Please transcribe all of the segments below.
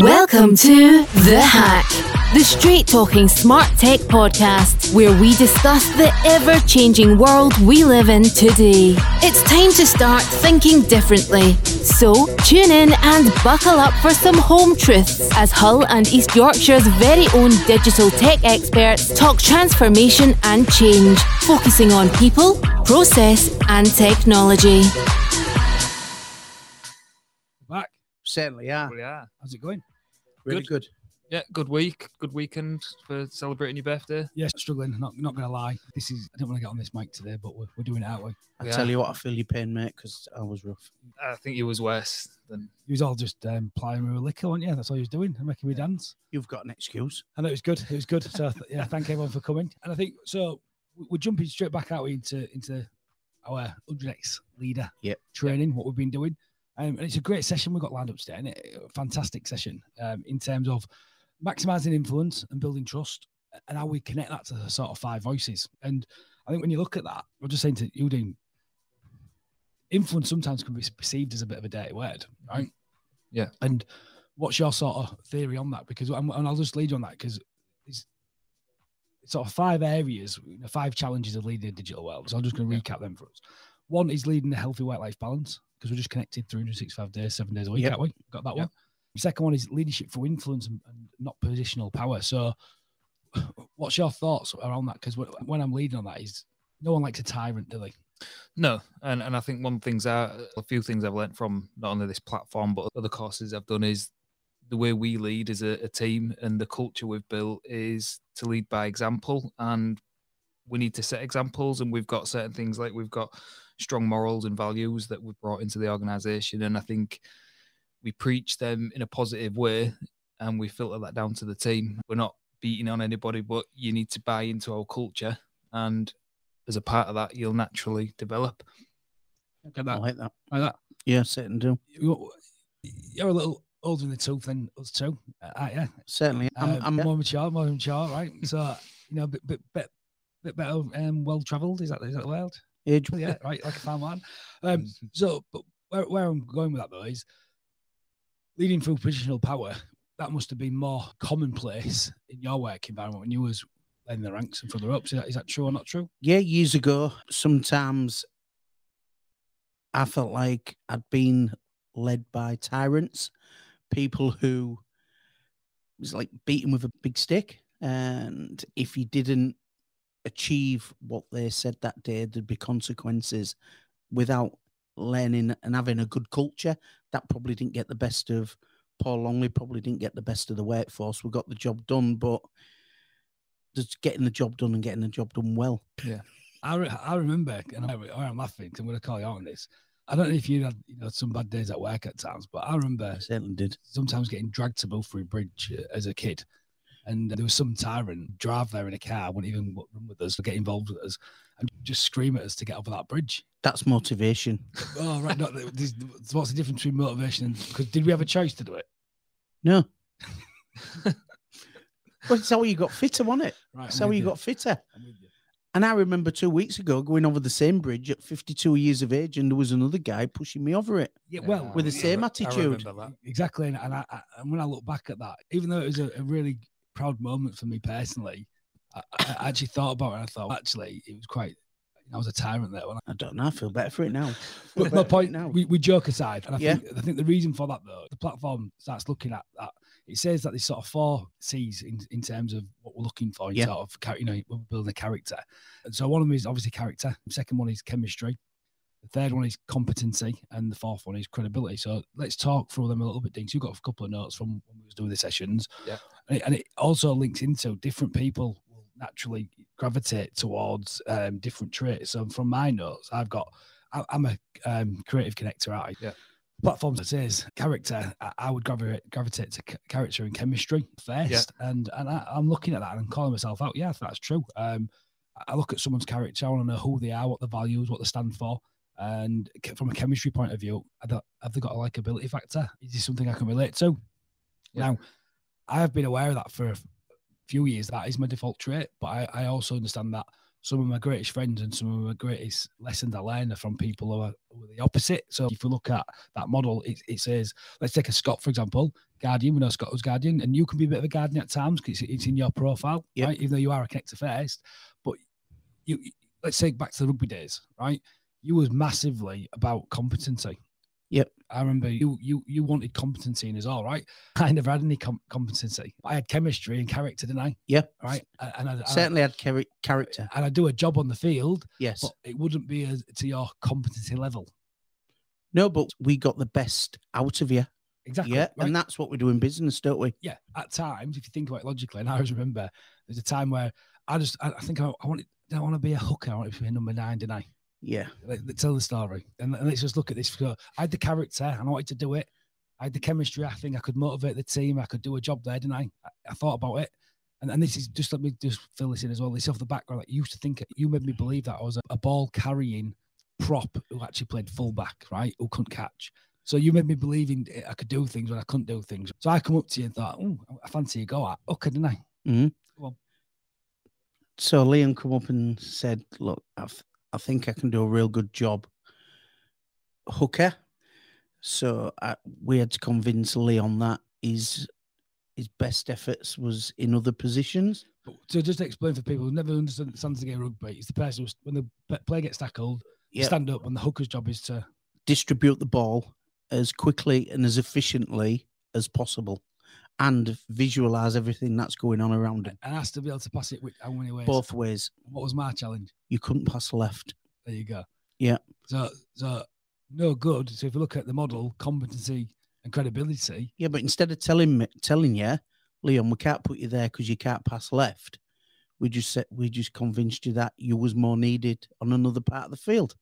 Welcome to The Hack, the straight talking smart tech podcast where we discuss the ever changing world we live in today. It's time to start thinking differently. So tune in and buckle up for some home truths as Hull and East Yorkshire's very own digital tech experts talk transformation and change, focusing on people, process, and technology. Certainly, yeah. Well, yeah. How's it going? Really good. Yeah, good week, good weekend for celebrating your birthday. Yeah, struggling. Not not gonna lie. This is. I don't want to get on this mic today, but we're, we're doing it, aren't we? I Yeah. tell you what, I feel your pain, mate, because I was rough. I think it was worse than You was all just um, plying me with liquor, weren't you? That's all you was doing, and making me dance. You've got an excuse. And it was good. It was good. So th- yeah, thank everyone for coming. And I think so. we- We're jumping straight back out into into our 100x leader Yep. training. What we've been doing, um, and it's a great session we've got lined up today. And it, fantastic session um, in terms of maximizing influence and building trust, and how we connect that to the sort of five voices. And I think when you look at that, I'm just saying to you, Dean, influence sometimes can be perceived as a bit of a dirty word, right? Yeah. And what's your sort of theory on that? Because I'm, and I'll just lead you on that because it's sort of five areas, five challenges of leading a digital world. So I'm just going to recap them for us. One is leading a healthy work-life balance because we're just connected 365 days, seven days a week, Yep. we? Got that Yep. one. Second one is leadership for influence and, and not positional power. So, what's your thoughts around that? Because when I'm leading on that, is no one likes a tyrant, do they? no. And and I think one things I a few things I've learned from not only this platform but other courses I've done is the way we lead as a, a team and the culture we've built is to lead by example and we need to set examples and we've got certain things like we've got strong morals and values that we've brought into the organization and I think we preach them in a positive way and we filter that down to the team. We're not beating on anybody, but you need to buy into our culture and as a part of that you'll naturally develop. Get I that? like that. Like that? Yeah, certainly do. You're, you're a little older in the tooth than us two, uh, yeah. Certainly. I'm, I'm, I'm, more mature, more mature, right? So you know, bit bit bit, bit better, um, well travelled. Is that is that the word? Age. Yeah, right, like a farm man. Um, so, but where, where I'm going with that though is leading through positional power. That must have been more commonplace in your work environment when you was in the ranks and further up. So, is that, is that true or not true? Yeah, years ago, sometimes I felt like I'd been led by tyrants, people who was like beaten with a big stick. And if you didn't achieve what they said that day, there'd be consequences without learning and having a good culture. That probably didn't get the best of Paul Longley, probably didn't get the best of the workforce. We got the job done, but just getting the job done and getting the job done well. Yeah. I, re- I remember, and I, I'm laughing because I'm going to call you out on this. I don't know if you had you know some bad days at work at times, but I remember I certainly did. sometimes getting dragged to Bulfrey Bridge uh, as a kid. And there was some tyrant drive there in a car, wouldn't even run with us, or get involved with us, and just scream at us to get over that bridge. That's motivation. Oh, right. No, there's, what's the difference between motivation and because did we have a choice to do it? No. well, it's how you got fitter, wasn't it? Right. How you got fitter. You. And I remember two weeks ago going over the same bridge at 52 years of age, and there was another guy pushing me over it. Yeah, well, with the same attitude. remember that. exactly. And, and I, I, and when I look back at that, even though it was a, a really proud moment for me personally, I, I actually thought about it. And I thought actually it was quite. I was a tyrant there. I, I don't know. I feel better for it now. But my point, now. we, we joke aside, and I Yeah. think I think the reason for that though, the platform starts looking at that. It says that there's sort of four C's in, in terms of what we're looking for in Yeah. sort of you know we're building a character. And so one of them is obviously character. The second one is chemistry. The third one is competency, and the fourth one is credibility. So let's talk through them a little bit, Dean. So you've got a couple of notes from when we was doing the sessions. Yeah. And it, and it also links into different people will naturally gravitate towards um, different traits. So from my notes, I've got I, I'm a um, creative connector. I Yeah. platforms that says character. I, I would gravitate gravitate to c- character and chemistry first, yeah. and and I, I'm looking at that and I'm calling myself out. Yeah, that's true. Um, I- I look at someone's character. I want to know who they are, what the values, what they stand for. And from a chemistry point of view, i've they got a likability factor? Is this something I can relate to? Yeah. Now, I have been aware of that for a few years. That is my default trait, but I, I also understand that some of my greatest friends and some of my greatest lessons I learned are from people who are, who are the opposite. So if you look at that model, it, it, says, let's take a Scott, for example, Guardian. We know Scott was Guardian, and you can be a bit of a Guardian at times because it's, it's, in your profile, yep. right? Even though you are a connector first. But you, let's take back to the rugby days, right? You was massively about competency. Yep. I remember you you you wanted competency in us all, right? I never had any com- competency. I had chemistry and character, didn't I? Yeah. Right. And I, certainly I, had char- character. And I do a job on the field. Yes. But it wouldn't be to your competency level. No, but we got the best out of you. Exactly. Yeah. Right? And that's what we do in business, don't we? Yeah. At times, if you think about it logically, and I always remember there's a time where I just I, I think I, I wanted I want to be a hooker. I wanted to be a number nine, didn't I? Yeah. Like, tell the story. And, and, let's just look at this. I had the character and I wanted to do it. I had the chemistry. I think I could motivate the team. I could do a job there, didn't I? I, I thought about it. And, and this is just let me just fill this in as well. This off the background. Like you used to think you made me believe that I was a, a ball carrying prop who actually played fullback, right? Who couldn't catch. So you made me believing I could do things when I couldn't do things. So I come up to you and thought, oh, I fancy you go at okay, didn't I? Mm-hmm. So Liam come up and said, "Look, I've I think I can do a real good job hooker. So I, we had to convince Leon that his his best efforts was in other positions. So just to explain for people who never understand the game of rugby, it's the person who's, when the player gets tackled, yep. stand up, and the hooker's job is to distribute the ball as quickly and as efficiently as possible and visualize everything that's going on around it. And has to be able to pass it with how many ways? Both ways. What was my challenge? You couldn't pass left. There you go. Yeah. So so no good. So if you look at the model, competency and credibility. Yeah, but instead of telling me telling you, Leon, we can't put you there because you can't pass left. We just said we just convinced you that you was more needed on another part of the field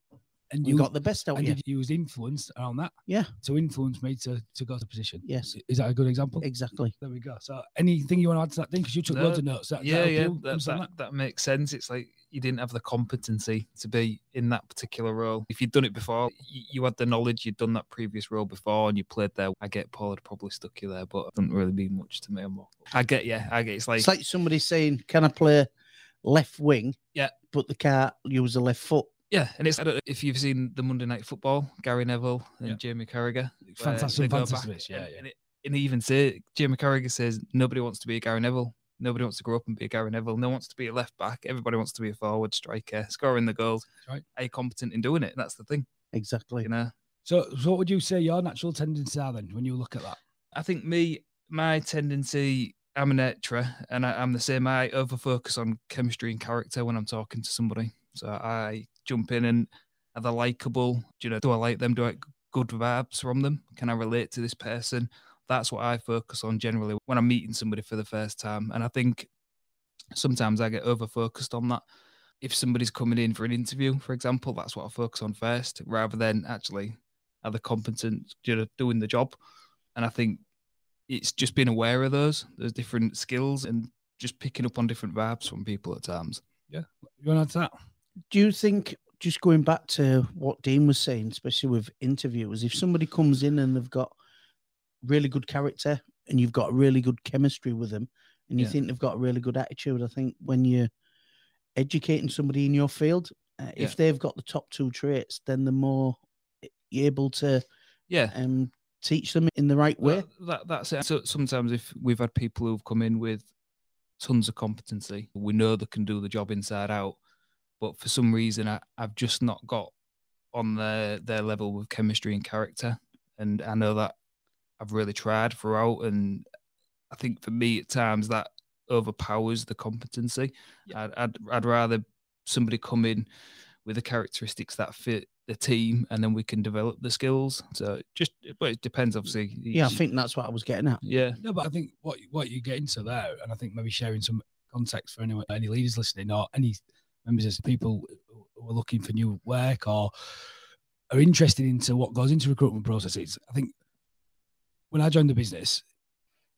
and you got the best out and you. you was influenced around that. Yeah. To influence me to, to go to position. Yes. Is that a good example? Exactly. There we go. So anything you want to add to that thing? Because you took no, loads of notes. That, yeah, yeah. That, that, that, that, makes sense. It's like you didn't have the competency to be in that particular role. If you'd done it before, you, you had the knowledge, you'd done that previous role before and you played there. I get Paul had probably stuck you there, but it doesn't really mean much to me. I get, yeah, I get. It's like, it's like somebody saying, can I play left wing? Yeah. But the car use a left foot. Yeah, and it's I don't know if you've seen the Monday Night Football, Gary Neville and yeah. Jamie Carragher. Fantastic, fantastic. Yeah, and, yeah. And, it, and he even say Jamie Carragher says nobody wants to be a Gary Neville. Nobody wants to grow up and be a Gary Neville. No one wants to be a left back. Everybody wants to be a forward striker, scoring the goals. right. Are you competent in doing it? That's the thing. Exactly. You know. So, so what would you say your natural tendencies are then when you look at that? I think me, my tendency I'm an extra, and I, am the same. I over focus on chemistry and character when I'm talking to somebody. So I jump in and are they likable? Do you know? Do I like them? Do I get good vibes from them? Can I relate to this person? That's what I focus on generally when I'm meeting somebody for the first time. And I think sometimes I get over focused on that. If somebody's coming in for an interview, for example, that's what I focus on first, rather than actually are they competent, you know, doing the job. And I think it's just being aware of those. There's different skills and just picking up on different vibes from people at times. Yeah. You want to add to that? Do you think just going back to what Dean was saying, especially with interviewers, if somebody comes in and they've got really good character and you've got really good chemistry with them and you yeah. think they've got a really good attitude, I think when you're educating somebody in your field, uh, yeah. if they've got the top two traits, then the more you're able to yeah um, teach them in the right way. That, that, that's it. So sometimes if we've had people who've come in with tons of competency, we know they can do the job inside out but for some reason I, I've just not got on their their level with chemistry and character. And I know that I've really tried throughout, and I think for me at times that overpowers the competency. Yeah. I'd, I'd I'd rather somebody come in with the characteristics that fit the team, and then we can develop the skills. So just, but it depends, obviously. Yeah, I think that's what I was getting at. Yeah, no, but I think what what you get into there, and I think maybe sharing some context for anyone, any leaders listening, or any members of people who are looking for new work or are interested into what goes into recruitment processes. I think when I joined the business,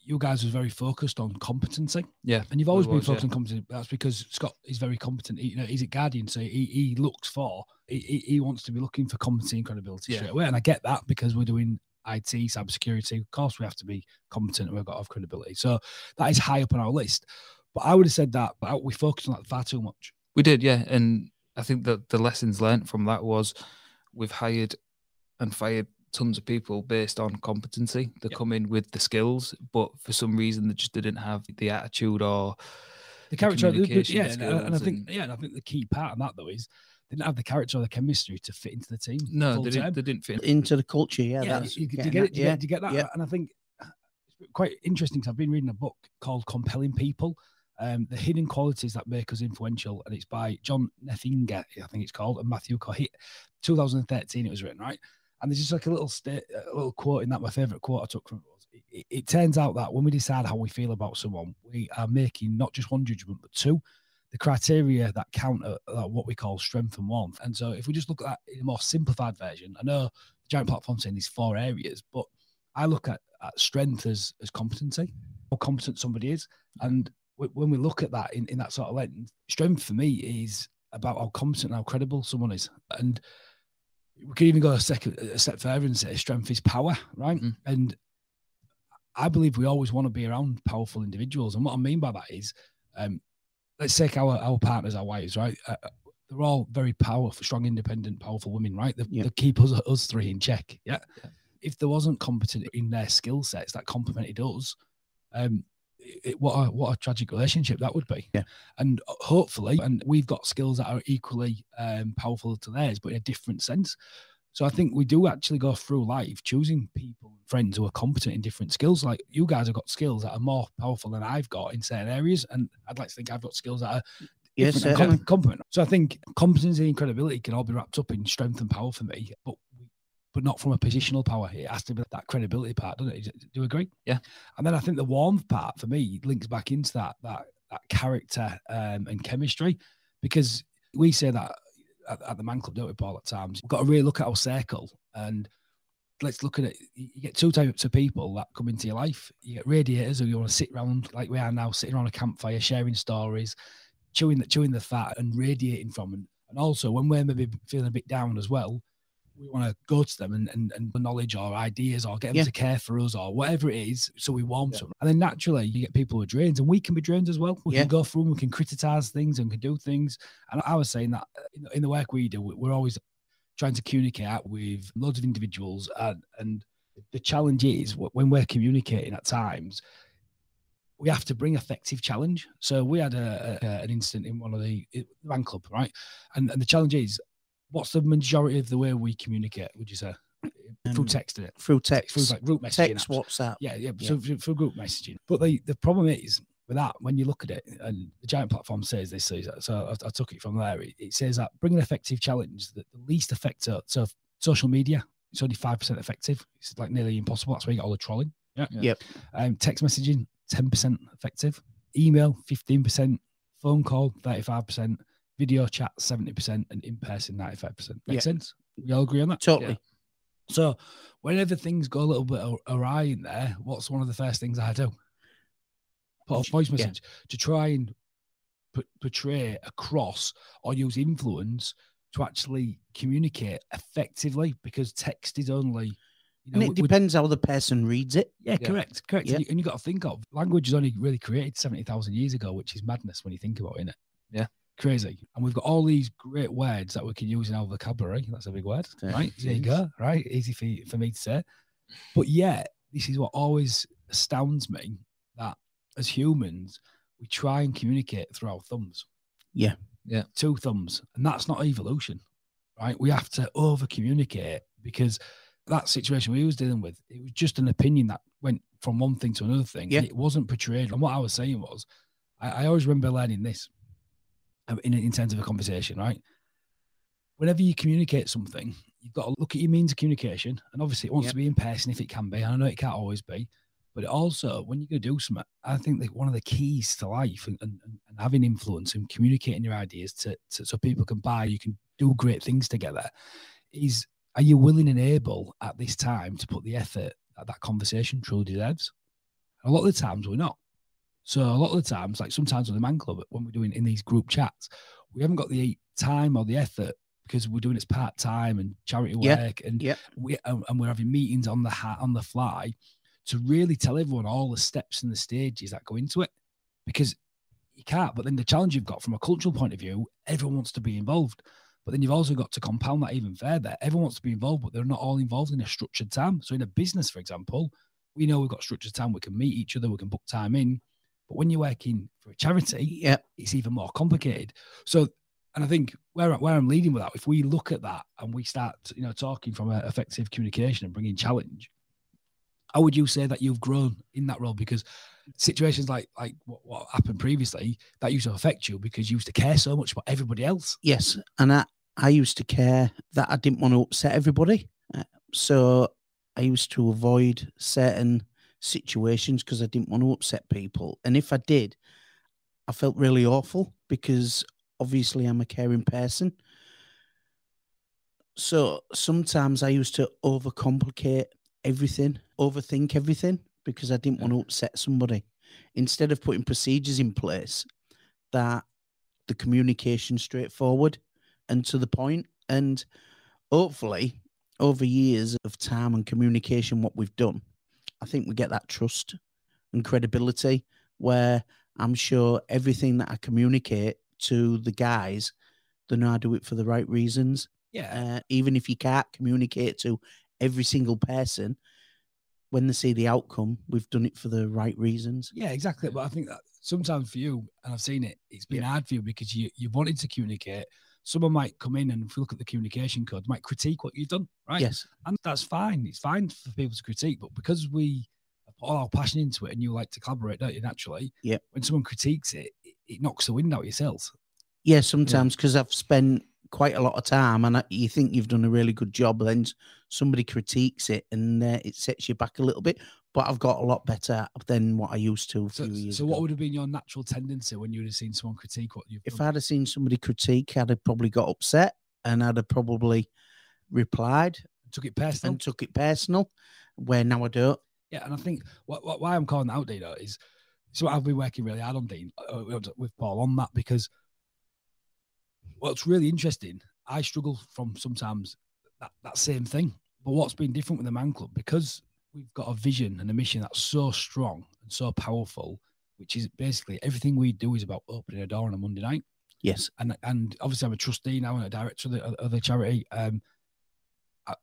you guys was very focused on competency. Yeah. And you've always was, been focused yeah. on competency. That's because Scott is very competent. He, you know, he's a guardian, so he, he looks for, he, he wants to be looking for competency and credibility yeah. straight away. And I get that because we're doing IT, cybersecurity. Of course, we have to be competent and we've got to have credibility. So that is high up on our list. But I would have said that, but we focus on that far too much. We did, yeah. And I think that the lessons learned from that was we've hired and fired tons of people based on competency. They Yeah. come in with the skills, but for some reason they just didn't have the attitude or the character, the- the- communication yeah, and, and I think, and- yeah, and I think the key part of that though is they didn't have the character or the chemistry to fit into the team. no, they didn't. They didn't fit. into the culture. Yeah, yeah, that's you, you getting get it. Do you, yeah, get, you get that? yeah. And I think it's quite interesting because I've been reading a book called "Compelling People." Um, the hidden qualities that make us influential, and it's by John Neffinger, I think it's called, and Matthew Kohut. 2013, it was written, right? And there's just like a little a little quote in that. My favorite quote I took from it it, it- turns out that when we decide how we feel about someone, we are making not just one judgment but two. The criteria that count are, what we call strength and warmth. And so, if we just look at that in a more simplified version, I know the giant platform saying these four areas, but I look at, at strength as as competency, how competent somebody is, and when we look at that in, in that sort of lens, strength for me is about how competent and how credible someone is, and we could even go a second a step further and say strength is power, right? Mm. And I believe we always want to be around powerful individuals, and what I mean by that is, um, let's take our our partners, our wives, right? Uh, they're all very powerful, strong, independent, powerful women, right? They, Yeah. they keep us us three in check. Yeah. Yeah. If there wasn't competent in their skill sets that complemented us, um, it, what a what a tragic relationship that would be. Yeah. And uh, hopefully, and we've got skills that are equally um, powerful to theirs, but in a different sense. So I think we do actually go through life choosing people, friends who are competent in different skills. Like you guys have got skills that are more powerful than I've got in certain areas, and I'd like to think I've got skills that are Yes, different and certainly. com- competent. So I think competency and credibility can all be wrapped up in strength and power for me, but but not from a positional power. It has to be that credibility part, doesn't it? Do you agree? Yeah. And then I think the warmth part for me links back into that that that character um, and chemistry, because we say that at, at the man club, don't we, Paul? At times, we've got to really look at our circle and let's look at it. You get two types of people that come into your life. You get radiators who you want to sit around like we are now, sitting around a campfire, sharing stories, chewing the chewing the fat and radiating from. And, and also when we're maybe feeling a bit down as well, we want to go to them and, and, and knowledge or ideas or get them Yeah. to care for us or whatever it is. So we warm Yeah. to them. And then naturally you get people who are drained and we can be drained as well. We Yeah. can go through and we can criticize things and can do things. And I was saying that in, the work we do, we- we're always trying to communicate with loads of individuals and, and the challenge is when we're communicating at times, we have to bring effective challenge. So we had a, a an incident in one of the fan club, right? And and the challenge is, what's the majority of the way we communicate? Would you say through Um, text? Is it through text, through like group messaging? text, apps? WhatsApp. Yeah, yeah. Yeah. So through, through group messaging. But the the problem is with that when you look at it, and the giant platform says this. So so I, I took it from there. It, it says that bring an effective challenge that the least effective. So social media, it's only five percent effective. It's like nearly impossible. That's where you get all the trolling. Yeah. Yeah. Yep. Um, text messaging, ten percent effective. Email, fifteen percent. Phone call, thirty-five percent. Video chat, seventy percent, and in person, ninety-five percent. Make Yeah. sense? We all agree on that. Totally. So, whenever things go a little bit awry in there, what's one of the first things I do? Put a voice Yeah. message to try and p- portray across or use influence to actually communicate effectively because text is only, you know, And it we- we- depends how the person reads it. yeah, Yeah. correct, correct. Yeah. And, you, and you got to think of language is only really created 70,000 years ago, which is madness when you think about it, innit? Yeah. Crazy. And we've got all these great words that we can use in our vocabulary. That's a big word, Yeah, right? There you go, right? Easy for, for me to say. But yet, this is what always astounds me that as humans, we try and communicate through our thumbs. Yeah. Yeah. Two thumbs. And that's not evolution, right? We have to over communicate because that situation we was dealing with, it was just an opinion that went from one thing to another thing. Yeah. and It wasn't portrayed. And what I was saying was, I, I always remember learning this in, in terms of a conversation, right? Whenever you communicate something, you've got to look at your means of communication. And obviously, it wants Yep. to be in person if it can be. And I know it can't always be. But it also, when you're going to do something, I think that one of the keys to life and, and, and having influence and communicating your ideas to, to so people can buy, you can do great things together, is are you willing and able at this time to put the effort that that conversation truly deserves? And a lot of the times we're not. So a lot of the times, like sometimes with the man club, when we're doing in these group chats, we haven't got the time or the effort because we're doing it part time and charity Yeah. work, and yeah. we and and we're having meetings on the hat on the fly to really tell everyone all the steps and the stages that go into it. Because you can't. But then the challenge you've got from a cultural point of view, everyone wants to be involved. But then you've also got to compound that even further. Everyone wants to be involved, but they're not all involved in a structured time. So in a business, for example, we know we've got structured time. We can meet each other. We can book time in. But when you're working for a charity, Yeah. it's even more complicated. So, and I think where where I'm leading with that, if we look at that and we start, you know, talking from effective communication and bringing challenge, how would you say that you've grown in that role? Because situations like like what, what happened previously that used to affect you because you used to care so much about everybody else. Yes, and I I used to care that I didn't want to upset everybody, uh, so I used to avoid certain situations because I didn't want to upset people. And if I did, I felt really awful because obviously I'm a caring person. So sometimes I used to overcomplicate everything, overthink everything because I didn't want to mm. upset somebody. Instead of putting procedures in place that the communication straightforward and to the point, and hopefully over years of time and communication, what we've done, I think we get that trust and credibility where I'm sure everything that I communicate to the guys, they know I do it for the right reasons. Yeah. Uh, even if you can't communicate to every single person, when they see the outcome, we've done it for the right reasons. Yeah, exactly. But I think that sometimes for you, and I've seen it, it's been hard for you because you you wanted to communicate. Someone might come in and if we look at the communication code, might critique what you've done, right? Yes. And that's fine. It's fine for people to critique, but because we put all our passion into it and you like to collaborate, don't you, naturally? Yeah. When someone critiques it, it, knocks the wind out of yourselves. Yeah, sometimes because I've spent quite a lot of time and I, you think you've done a really good job, then somebody critiques it and uh, it sets you back a little bit. But I've got a lot better than what I used to a So, years so what would have been your natural tendency when you would have seen someone critique what you've if done? I'd have seen somebody critique, I'd have probably got upset and I'd have probably replied took it personal? and took it personal. Where now I don't. Yeah, and I think what, what why I'm calling that out, Dino, is so I've been working really hard on Dean uh, with- with Paul on that because what's really interesting, I struggle from sometimes that, that same thing. But what's been different with the Man Club because we've got a vision and a mission that's so strong and so powerful, which is basically everything we do is about opening a door on a Monday night. Yes. And and obviously I'm a trustee now and a director of the, of the charity. Um,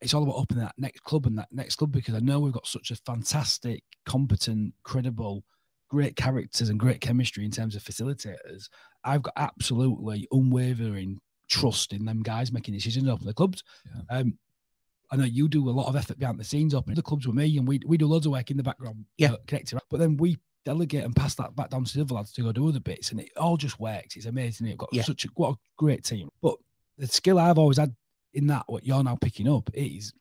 it's all about opening that next club and that next club because I know we've got such a fantastic, competent, credible, great characters and great chemistry in terms of facilitators. I've got absolutely unwavering trust in them guys making decisions open the clubs. Yeah. Um, I know you do a lot of effort behind the scenes opening the clubs with me, and we we do loads of work in the background, Yeah. uh, connecting. But then we delegate and pass that back down to the other lads to go do other bits, and it all just works. It's amazing. We've got Yeah. such a what a great team. But the skill I've always had in that, what you're now picking up, is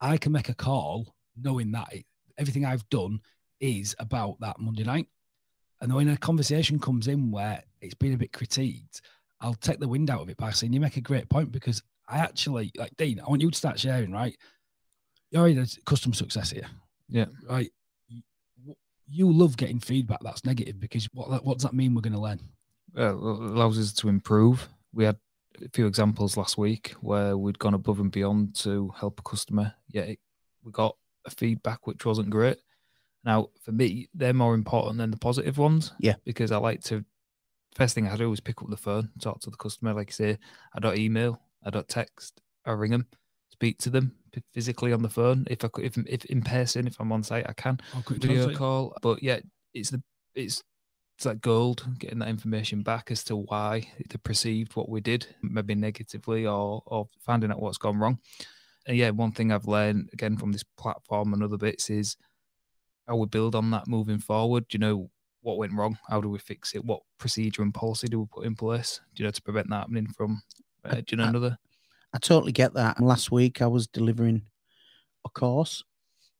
I can make a call knowing that it, everything I've done is about that Monday night. And when a conversation comes in where it's been a bit critiqued, I'll take the wind out of it by saying, You make a great point because I actually, like, Dean, I want you to start sharing, right? You're in a customer success here. Yeah. Right. You- You love getting feedback that's negative because what, what does that mean we're going to learn? uh, allows us to improve. We had a few examples last week where we'd gone above and beyond to help a customer, yet it, we got a feedback which wasn't great. Now, for me, they're more important than the positive ones. Yeah. Because I like to, first thing I do is pick up the phone, talk to the customer. Like I say, I don't email, I don't text, I ring them, speak to them physically on the phone. If I could, if, if in person, if I'm on site, I can oh, quick video translate? call. But yeah, it's the it's it's like gold getting that information back as to why they perceived what we did, maybe negatively or or finding out what's gone wrong. And yeah, one thing I've learned again from this platform and other bits is how we build on that moving forward. You know what went wrong? How do we fix it? What procedure and policy do we put in place? Do you know to prevent that happening from? Uh, do you know I- another? I totally get that. And last week I was delivering a course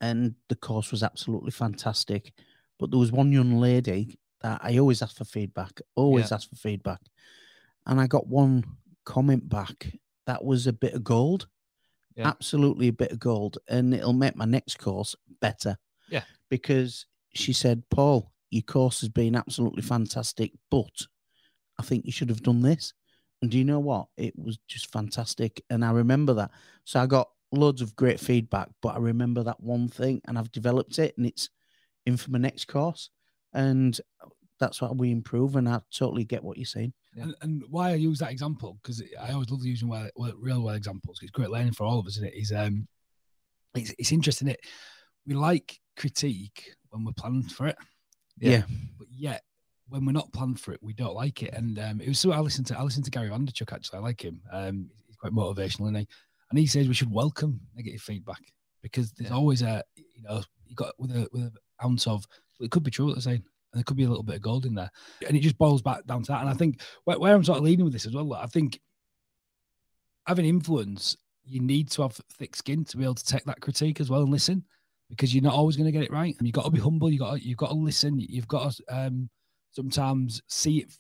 and the course was absolutely fantastic. But there was one young lady that I always ask for feedback, always ask for feedback. And I got one comment back that was a bit of gold. Yeah. Absolutely a bit of gold. And it'll make my next course better. Yeah. Because she said, Paul, your course has been absolutely fantastic, but I think you should have done this. And do you know what? It was just fantastic. And I remember that. So I got loads of great feedback, but I remember that one thing and I've developed it and it's in for my next course. And that's what we improve. And I totally get what you're saying. Yeah. And, and, why I use that example because I always love using well, well, real world examples. It's great learning for all of us, isn't it? Is um, it's, it's interesting. It we like critique when we're planning for it. Yeah. yeah. But yet when we're not planned for it, we don't like it. And um, it was so I listened to I listened to Gary Vaynerchuk actually. I like him. Um, he's quite motivational, isn't he? And he says we should welcome negative feedback because there's yeah. always a you know you got with a with an ounce of it could be true what they're saying and there could be a little bit of gold in there. And it just boils back down to that. And I think where, where I'm sort of leading with this as well, I think having influence, you need to have thick skin to be able to take that critique as well and listen, because you're not always going to get it right. And you've got to be humble. You got to, you've got to listen. You've got to um, sometimes see it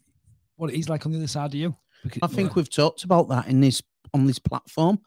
what it is like on the other side of you. Because, I think we've talked about that in this on this platform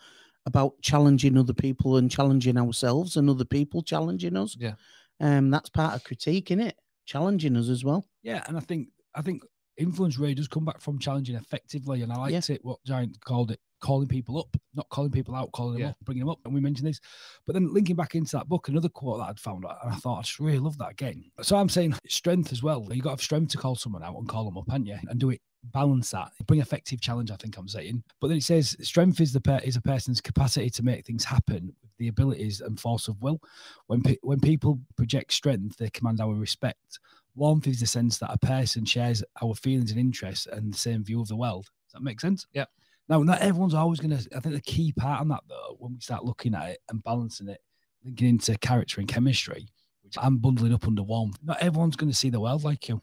about challenging other people and challenging ourselves and other people challenging us. Yeah. Um, that's part of critique, isn't it? challenging us as well. Yeah, and I think I think influence really does come back from challenging effectively, and I liked yeah. it what Giant called it calling people up, not calling people out, calling them yeah. up, bringing them up. And we mentioned this, but then linking back into that book, another quote that I'd found, and I thought I just really love that again. So I'm saying strength as well. You got to have strength to call someone out and call them up, haven't you? And do it balance that bring effective challenge i think i'm saying but then it says strength is the per- is a person's capacity to make things happen with the abilities and force of will when pe- when people project strength they command our respect warmth is the sense that a person shares our feelings and interests and the same view of the world does that make sense yeah now not everyone's always going to i think the key part on that though when we start looking at it and balancing it linking into character and chemistry which i'm bundling up under warmth not everyone's going to see the world like you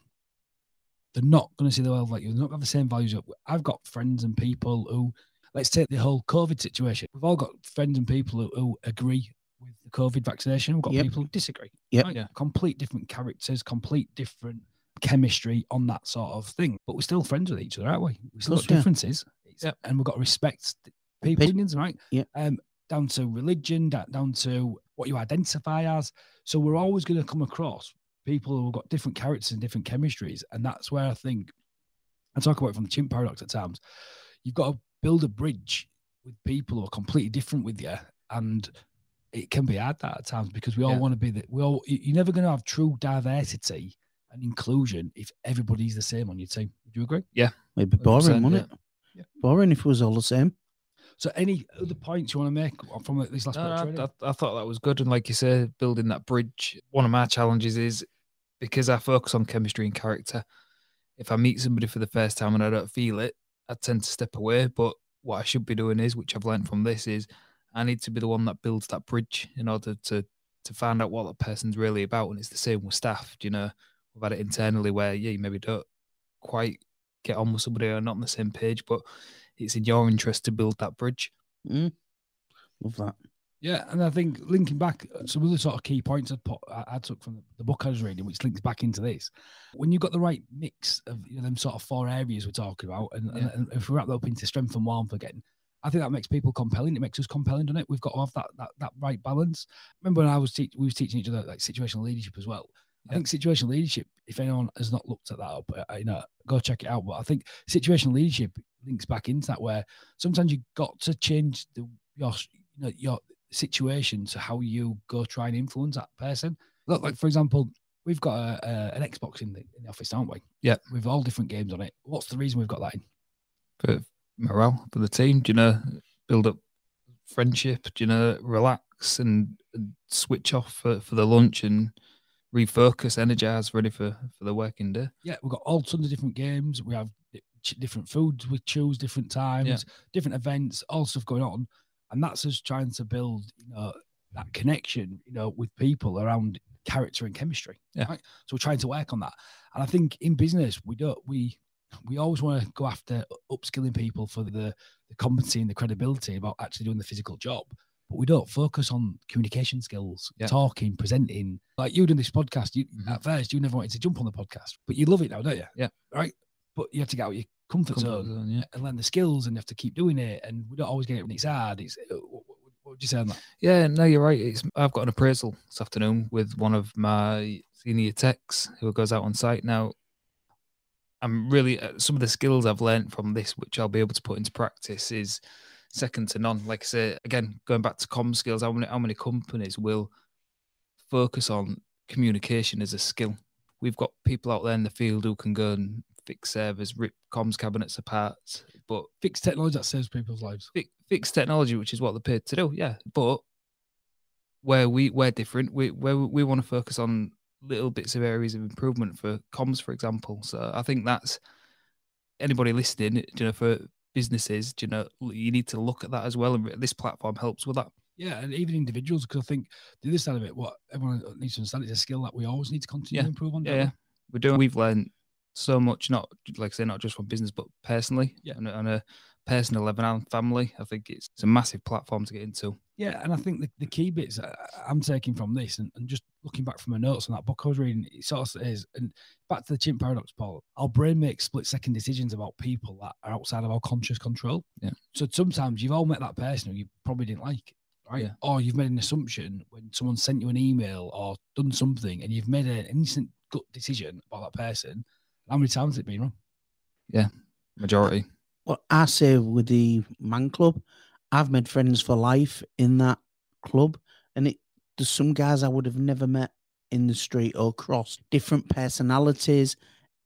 they're not going to see the world like you. They're not going to have the same values. I've got friends and people who, let's take the whole COVID situation. We've all got friends and people who, who agree with the COVID vaccination. We've got yep. people who disagree. Yep. Right? Yeah. Complete different characters, complete different chemistry on that sort of thing. But we're still friends with each other, aren't we? We still got yeah. Differences. Yep. And we've got to respect people's opinions, right? Yeah. Um, down to religion, down to what you identify as. So we're always going to come across people who've got different characters and different chemistries. And that's where I think I talk about it from the chimp paradox at times. You've got to build a bridge with people who are completely different with you. And it can be hard that at times because we all yeah. want to be that we all you're never going to have true diversity and inclusion if everybody's the same on your team. Would you agree? Yeah. It'd be boring, wouldn't yeah. it? Yeah. Boring if it was all the same. So, any other points you want to make from this last? No, I, I, I, thought that was good, and like you said, building that bridge. One of my challenges is because I focus on chemistry and character. If I meet somebody for the first time and I don't feel it, I tend to step away. But what I should be doing is, which I've learned from this, is I need to be the one that builds that bridge in order to to find out what that person's really about. And it's the same with staff. Do you know, we've had it internally where yeah, you maybe don't quite get on with somebody or not on the same page, but it's in your interest to build that bridge. Mm. Love that. Yeah, and I think linking back some other sort of key points I, put, I, took from the book I was reading, which links back into this. When you've got the right mix of you know, them sort of four areas we're talking about, and, yeah. and, and, if we wrap that up into strength and warmth again, I think that makes people compelling. It makes us compelling, doesn't it? We've got to have that that, that right balance. Remember when I was teach, we was teaching each other like situational leadership as well. I think situational leadership, if anyone has not looked at that up, uh, you know, go check it out. But I think situational leadership links back into that where sometimes you've got to change the your you know your situation to how you go try and influence that person. Look, like for example, we've got a, a, an Xbox in the, in the office, aren't we? Yeah, with all different games on it. What's the reason we've got that in? For morale for the team. Do you know build up friendship? Do you know relax and, and switch off for, for the lunch and refocus, energize, ready for for the working day? Yeah, we've got all tons of different games. We have different foods we choose, different times, yeah. different events, all stuff going on and that's us trying to build you know that connection you know with people around character and chemistry yeah right? so we're trying to work on that and i think in business we don't we we always want to go after upskilling people for the the competency and the credibility about actually doing the physical job but we don't focus on communication skills yeah. talking presenting like you doing this podcast you mm-hmm. at first you never wanted to jump on the podcast but you love it now don't you yeah right but you have to get out your comfort, comfort zone, zone yeah. and learn the skills and you have to keep doing it. And we don't always get it when it's hard. It's, uh, what, would you say on that? Yeah, no, you're right. It's, I've got an appraisal this afternoon with one of my senior techs who goes out on site. Now, I'm really, uh, some of the skills I've learned from this, which I'll be able to put into practice, is second to none. Like I say, again, going back to com skills, how many, how many companies will focus on communication as a skill? we've got people out there in the field who can go and fix servers, rip comms cabinets apart, but Fix technology that saves people's lives. fi- fix technology, which is what they're paid to do. Yeah, but where we we're different, we where we want to focus on little bits of areas of improvement for comms, for example. So I think that's anybody listening, you know, for businesses, you know, you need to look at that as well, and this platform helps with that. Yeah, and even individuals, because I think the other side of it, what everyone needs to understand is a skill that we always need to continue Yeah. to improve on. Yeah, yeah. we're doing. We've learned so much, not like I say, not just from business, but personally, Yeah. on, a, on a personal level and family. I think it's, it's a massive platform to get into. Yeah, and I think the, the key bits I'm taking from this, and, and just looking back from my notes on that book I was reading, it sort of says, and back to the chimp paradox, Paul, our brain makes split second decisions about people that are outside of our conscious control. Yeah. So sometimes you've all met that person who you probably didn't like, right? Yeah. Or you've made an assumption when someone sent you an email or done something, and you've made an instant gut decision about that person. How many times has it been wrong? Yeah, majority. What I say with the man club, I've made friends for life in that club, and it there's some guys I would have never met in the street or crossed. Different personalities,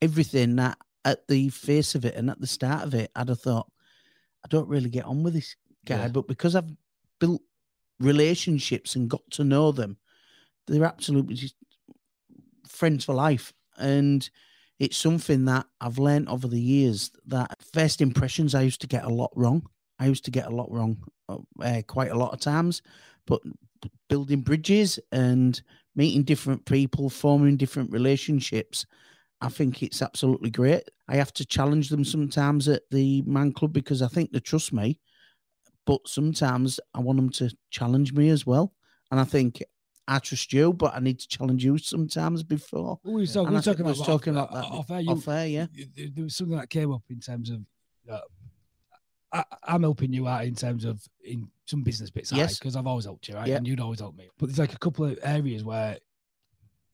everything that at the face of it and at the start of it, I'd have thought I don't really get on with this guy, Yeah. but because I've built relationships and got to know them, they're absolutely just friends for life, and it's something that I've learned over the years that first impressions I used to get a lot wrong. I used to get a lot wrong uh, quite a lot of times, but building bridges and meeting different people, forming different relationships, I think it's absolutely great. I have to challenge them sometimes at the man club because I think they trust me, but sometimes I want them to challenge me as well. And I think I trust you, but I need to challenge you sometimes before. We were talking, we were talking about, was talking about that off air, you- Off air, yeah. there was something that came up in terms of uh, I, I'm helping you out in terms of in some business bits, Yes. because I've always helped you, right? Yeah. And you'd always help me. But there's like a couple of areas where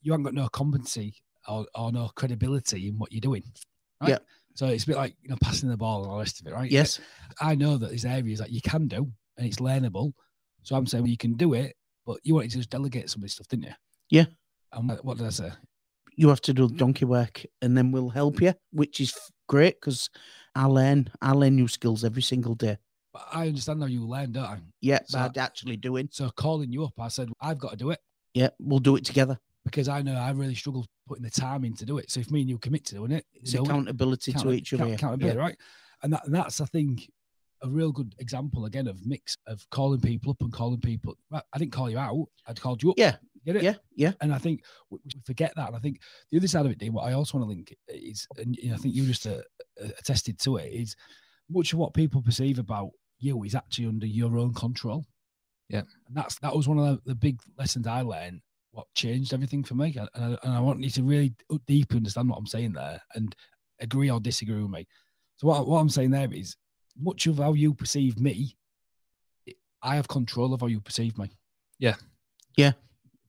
you haven't got no competency or, or no credibility in what you're doing, right? Yeah. So it's a bit like you know passing the ball and all the rest of it, right? Yes. I know that there's areas that you can do and it's learnable. So I'm saying well, you can do it, but you wanted to just delegate some of this stuff, didn't you? Yeah. And what, did I say? you have to do donkey work and then we'll help you, which is great because I learn I learn new skills every single day. But I understand how you learn, don't I? Yeah, So- by actually doing. So calling you up, I said I've got to do it Yeah, we'll do it together. because I know I really struggle putting the time in to do it. So if me and you commit to doing it, It's accountability to each other. account- yeah. accountability, right? And that and that's I think a real good example again of mix of calling people up and calling people. I didn't call you out. I'd called you up. Yeah, Get it? Yeah, yeah. And I think we we forget that. And I think the other side of it, Dean, what I also want to link is, and I think you just uh, uh, attested to it, is much of what people perceive about you is actually under your own control. Yeah. And that's that was one of the, the big lessons I learned. What changed everything for me, and I, and I want you to really deeply understand what I'm saying there, and agree or disagree with me. So what what I'm saying there is, much of how you perceive me, I have control of how you perceive me. Yeah. Yeah.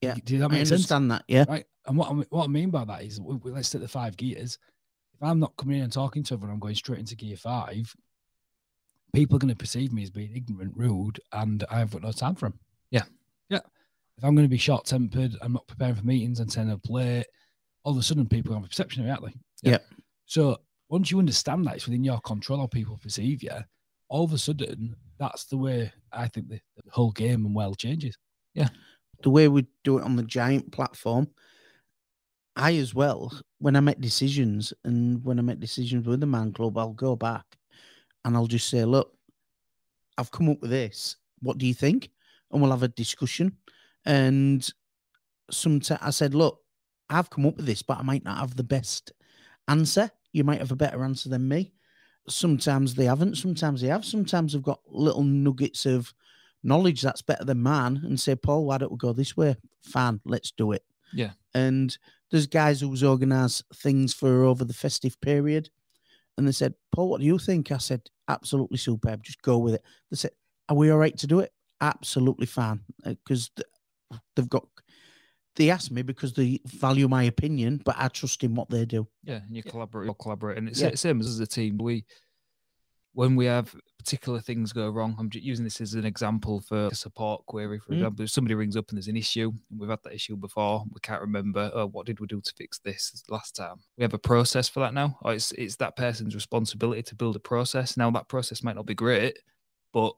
Yeah. Did that I make sense? understand that. Yeah, Right. And what I, mean- what I mean by that is, we, we- let's take the five gears. If I'm not coming in and talking to everyone, I'm going straight into gear five. People are going to perceive me as being ignorant, rude, and I have got no time for them. Yeah. Yeah. If I'm going to be short tempered, I'm not preparing for meetings and turning up late, all of a sudden people have a perception of me, aren't they? Yeah. So once you understand that it's within your control how people perceive you, all of a sudden, that's the way I think the, the whole game and world changes. Yeah. The way we do it on the giant platform. I as well, when I make decisions and when I make decisions with the man club, I'll go back and I'll just say, look, I've come up with this. What do you think? And we'll have a discussion. And sometimes I said, look, I've come up with this, but I might not have the best answer. You might have a better answer than me. Sometimes they haven't. Sometimes they have. Sometimes they've got little nuggets of knowledge that's better than mine and say, Paul, why don't we go this way? Fine, let's do it. Yeah. And there's guys who's organised things for over the festive period. And they said, Paul, what do you think? I said, absolutely superb. Just go with it. They said, are we all right to do it? Absolutely fine. Because they've got, they asked me because they value my opinion, but I trust in what they do. Yeah, and you collaborate, you collaborate, and it's Yeah. the same as a team. We when we have particular things go wrong, I'm just using this as an example for a support query. For Mm. example, if somebody rings up and there's an issue, and we've had that issue before, we can't remember. Oh, what did we do to fix this last time? We have a process for that now. Or it's it's that person's responsibility to build a process. Now that process might not be great, but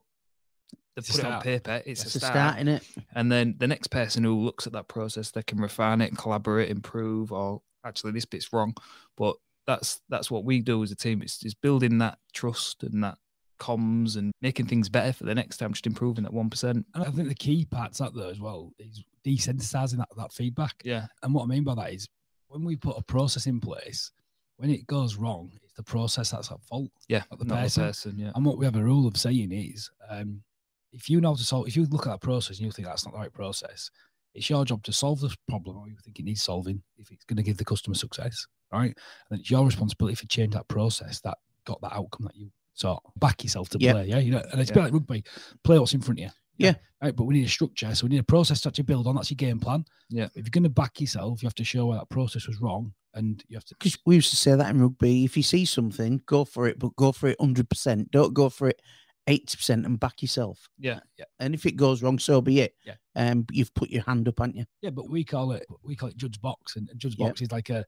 they It's a put it on paper. It's a a start. start in it. And then the next person who looks at that process, they can refine it, collaborate, improve, or actually this bit's wrong. But that's that's what we do as a team. It's, it's building that trust and that comms and making things better for the next time, just improving that one percent. And I think the key part's that though as well is desensitizing that, that feedback. Yeah, And what I mean by that is when we put a process in place, when it goes wrong, it's the process that's at fault. yeah, Not the not the person. person. Yeah, And what we have a rule of saying is, um, if you know to solve, if you look at that process and you think that's not the right process, it's your job to solve this problem or you think it needs solving if it's going to give the customer success, right? And then it's your responsibility to change that process that got that outcome that you sought. Back yourself to play, yeah. You know, and it's a bit like rugby, play what's in front of you. Yeah. Right, but we need a structure, so we need a process to actually build on. That's your game plan. Yeah. If you're going to back yourself, you have to show where that process was wrong, and you have to. Because we used to say that in rugby. If you see something, go for it, but go for it 100%. Don't go for it 80% and back yourself. yeah, Yeah, And if it goes wrong, so be it. Yeah. Um, you've put your hand up, haven't you? Yeah, but we call it we call it judge box, and judge Yeah. box is like a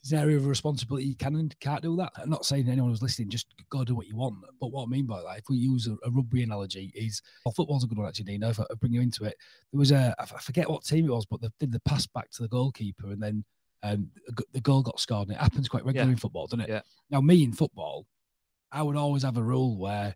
it's an area of responsibility. You can and can't do that. I'm not saying anyone who's listening just go do what you want, but what I mean by that, if we use a, a rugby analogy, is well, football's a good one actually. Dino, if I bring you into it, there was a I forget what team it was, but they did the pass back to the goalkeeper, and then um, the the goal got scored, and it happens quite regularly Yeah. in football, doesn't it? Yeah. Now, me in football, I would always have a rule where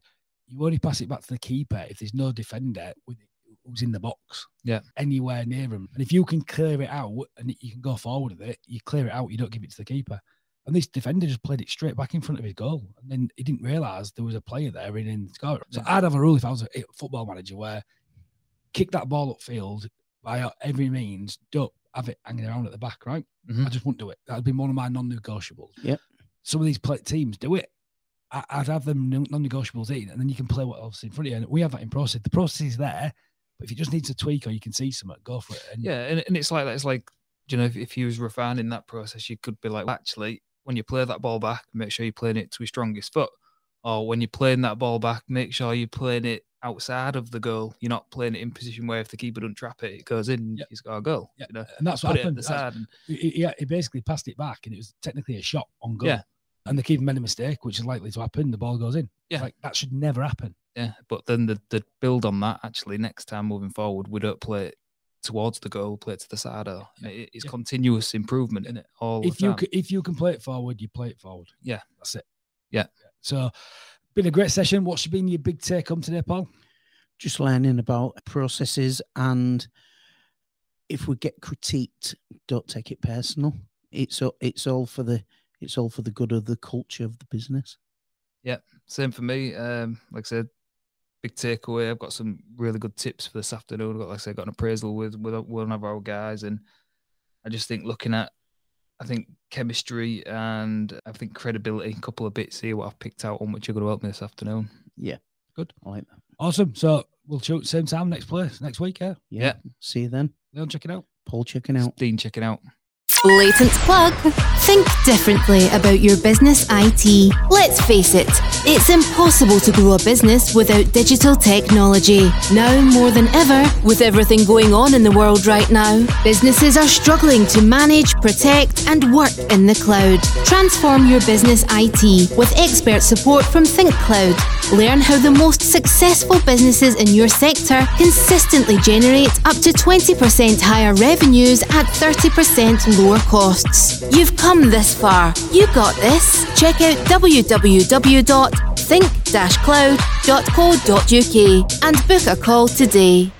you only pass it back to the keeper if there's no defender with who's in the box Yeah. anywhere near him. And if you can clear it out and you can go forward with it, you clear it out, you don't give it to the keeper. And this defender just played it straight back in front of his goal. And then he didn't realise there was a player there in, the score. So. I'd have a rule if I was a football manager where kick that ball upfield by every means, don't have it hanging around at the back, right? Mhm. I just wouldn't do it. That'd be one of my non negotiables. Yeah. Some of these play- teams do it. I'd have them non negotiables in, and then you can play what else in front of you. And we have that in process. The process is there, but if you just need to tweak or you can see something, go for it. And yeah. And, and it's like that. It's like you know, if, if you was refining that process, you could be like, actually, when you play that ball back, make sure you're playing it to your strongest foot. Or when you're playing that ball back, make sure you're playing it outside of the goal. You're not playing it in position where if the keeper doesn't trap it, it goes in. Yeah. He's got a goal. Yeah, You know, and that's put what happened. the That's- side. And, he, he- he basically passed it back, and it was technically a shot on goal. Yeah. And the keeper made a mistake, which is likely to happen. The ball goes in. Yeah. Like that should never happen. Yeah, but then the, the build on that actually next time moving forward, we don't play it towards the goal, play it to the side. Or Yeah, it- it's yeah. continuous improvement in it all if the you time. can, if you can play it forward, you play it forward. Yeah. That's it. Yeah. So, been a great session. What's been your big take home today, Paul? Just learning about processes and if we get critiqued, don't take it personal. It's all, it's all for the it's all for the good of the culture of the business. Yeah, same for me. Um, like I said, big takeaway. I've got some really good tips for this afternoon. I've got, like I said, got an appraisal with with one of our guys, and I just think looking at, I think chemistry and I think credibility, a couple of bits here what I've picked out on which are going to help me this afternoon. Yeah. Good. I like that. Awesome. So we'll shoot same time next place next week. Yeah. Yeah. Yeah. See you then. Leon, check it out. Paul checking out. Dean checking out. Blatant plug. Think differently about your business IT. Let's face it, it's impossible to grow a business without digital technology. Now more than ever, with everything going on in the world right now, businesses are struggling to manage, protect, and work in the cloud. Transform your business IT with expert support from ThinkCloud. Learn how the most successful businesses in your sector consistently generate up to 20% higher revenues at 30% lower costs. You've come this far. You got this. Check out www.think-cloud.co.uk and book a call today.